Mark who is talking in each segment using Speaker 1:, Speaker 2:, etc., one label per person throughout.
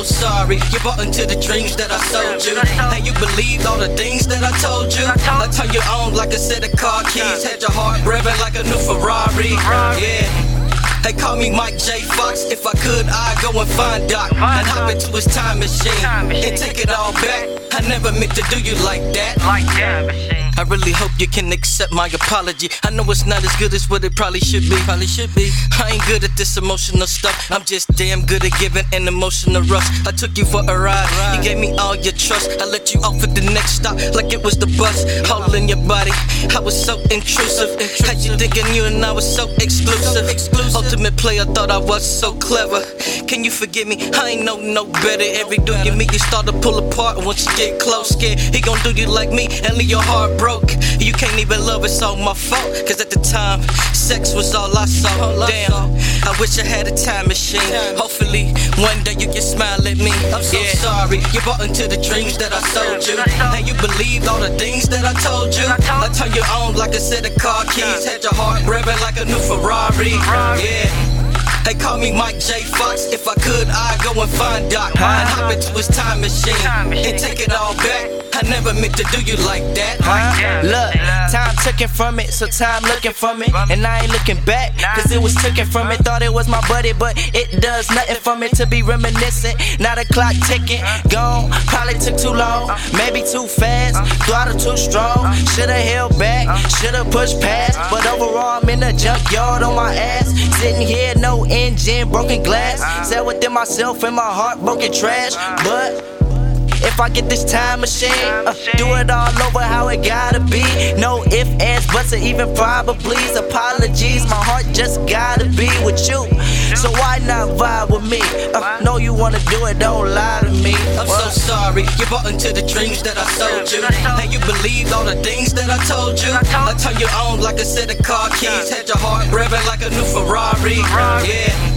Speaker 1: sorry. You bought into the dreams that I sold you. And you believed all the things that I told you. I turned you on like a set of car keys. Had your heart revving like a new Ferrari. Yeah. They call me Mike J. Fox. If I could, I'd go and find Doc and hop into his time machine and take it all back. I never meant to do you like that.
Speaker 2: Like that machine.
Speaker 1: I really hope you can accept my apology. I know it's not as good as what it probably should be. Probably should be. I ain't good at this emotional stuff. I'm just damn good at giving an emotional rush. I took you for a ride. You gave me all your trust. I let you off at the next stop like it was the bus. All in your body. I was so intrusive. Had you thinking you and I was so exclusive. Ultimate player thought I was so clever. Can you forgive me? I ain't know no better. Every dude you meet, you start to pull apart. Once you get close, scared he gon' do you like me and leave your heart broke. You can't even love, it's all my fault. Cause at the time, sex was all I saw. Damn, I wish I had a time machine. Hopefully, one day you can smile at me. I'm so sorry, you bought into the dreams that I sold you. And you believed all the things that I told you. I turned you on like a set of car keys. Had your heart revving like a new Ferrari. Yeah. They call me Mike J. Fox. If I could, I'd go and find Doc and hop into his time machine and take it all back. I never meant to do you like that.
Speaker 3: Huh? Look, time took it from it, so time looking for me. And I ain't looking back, cause it was taken from it. Thought it was my buddy, but it does nothing for me to be reminiscent. Now the clock ticking, gone. Probably took too long, maybe too fast. Throttle too strong, should've held back, should've pushed past. But overall, I'm in the junkyard on my ass. Sitting here, no engine, broken glass. Sat within myself and my heart, broken trash. But if I get this time machine, uh, do it all over how it gotta be. No ifs, ands, buts, or even probablys. Apologies, my heart just gotta be with you. So why not vibe with me? Uh, know you wanna do it, don't lie to me.
Speaker 1: I'm so sorry, you bought into the dreams that I sold you. And you believed all the things that I told you. I turned you on like a set of car keys. Had your heart revving like a new Ferrari. Yeah.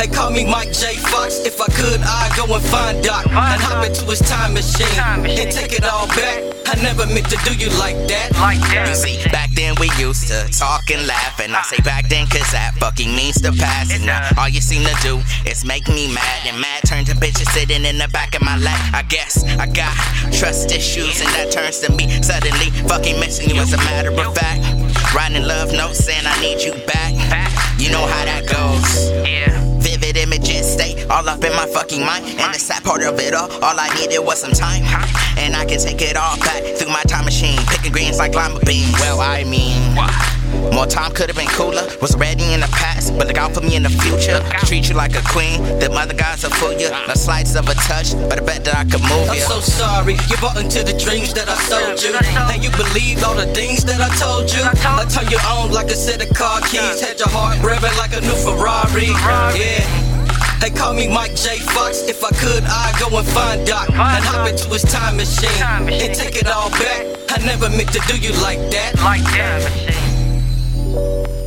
Speaker 1: They call me Mike J. Fox. If I could, I'd go and find Doc and hop into his time machine and take it all back. I never meant to do you like that.
Speaker 2: Like that.
Speaker 4: You see, back then we used to talk and laugh, and I say back then cause that fucking means the past. And now all you seem to do is make me mad, and mad turns to bitches sitting in the back of my lap. I guess I got trust issues, and that turns to me suddenly fucking missing you as a matter of fact. Writing love notes saying I need you back. You know how that goes. Up in my fucking mind. And the sad part of it all, all I needed was some time. And I can take it all back through my time machine. Picking greens like lima beans. Well, I mean, more time could have been cooler. Was ready in the past, but look out for me in the future. Treat you like a queen. Them other guys will fool you. No slides of a touch, but I bet that I could move you.
Speaker 1: I'm so sorry, you bought into the dreams that I sold you. And you believed all the things that I told you. I turned you on like a set of car keys. Had your heart revving like a new Ferrari. Yeah. They call me Mike J. Fox. If I could, I'd go and find Doc and hop into his time machine and take it all back. I never meant to do you like that.
Speaker 2: Like that machine.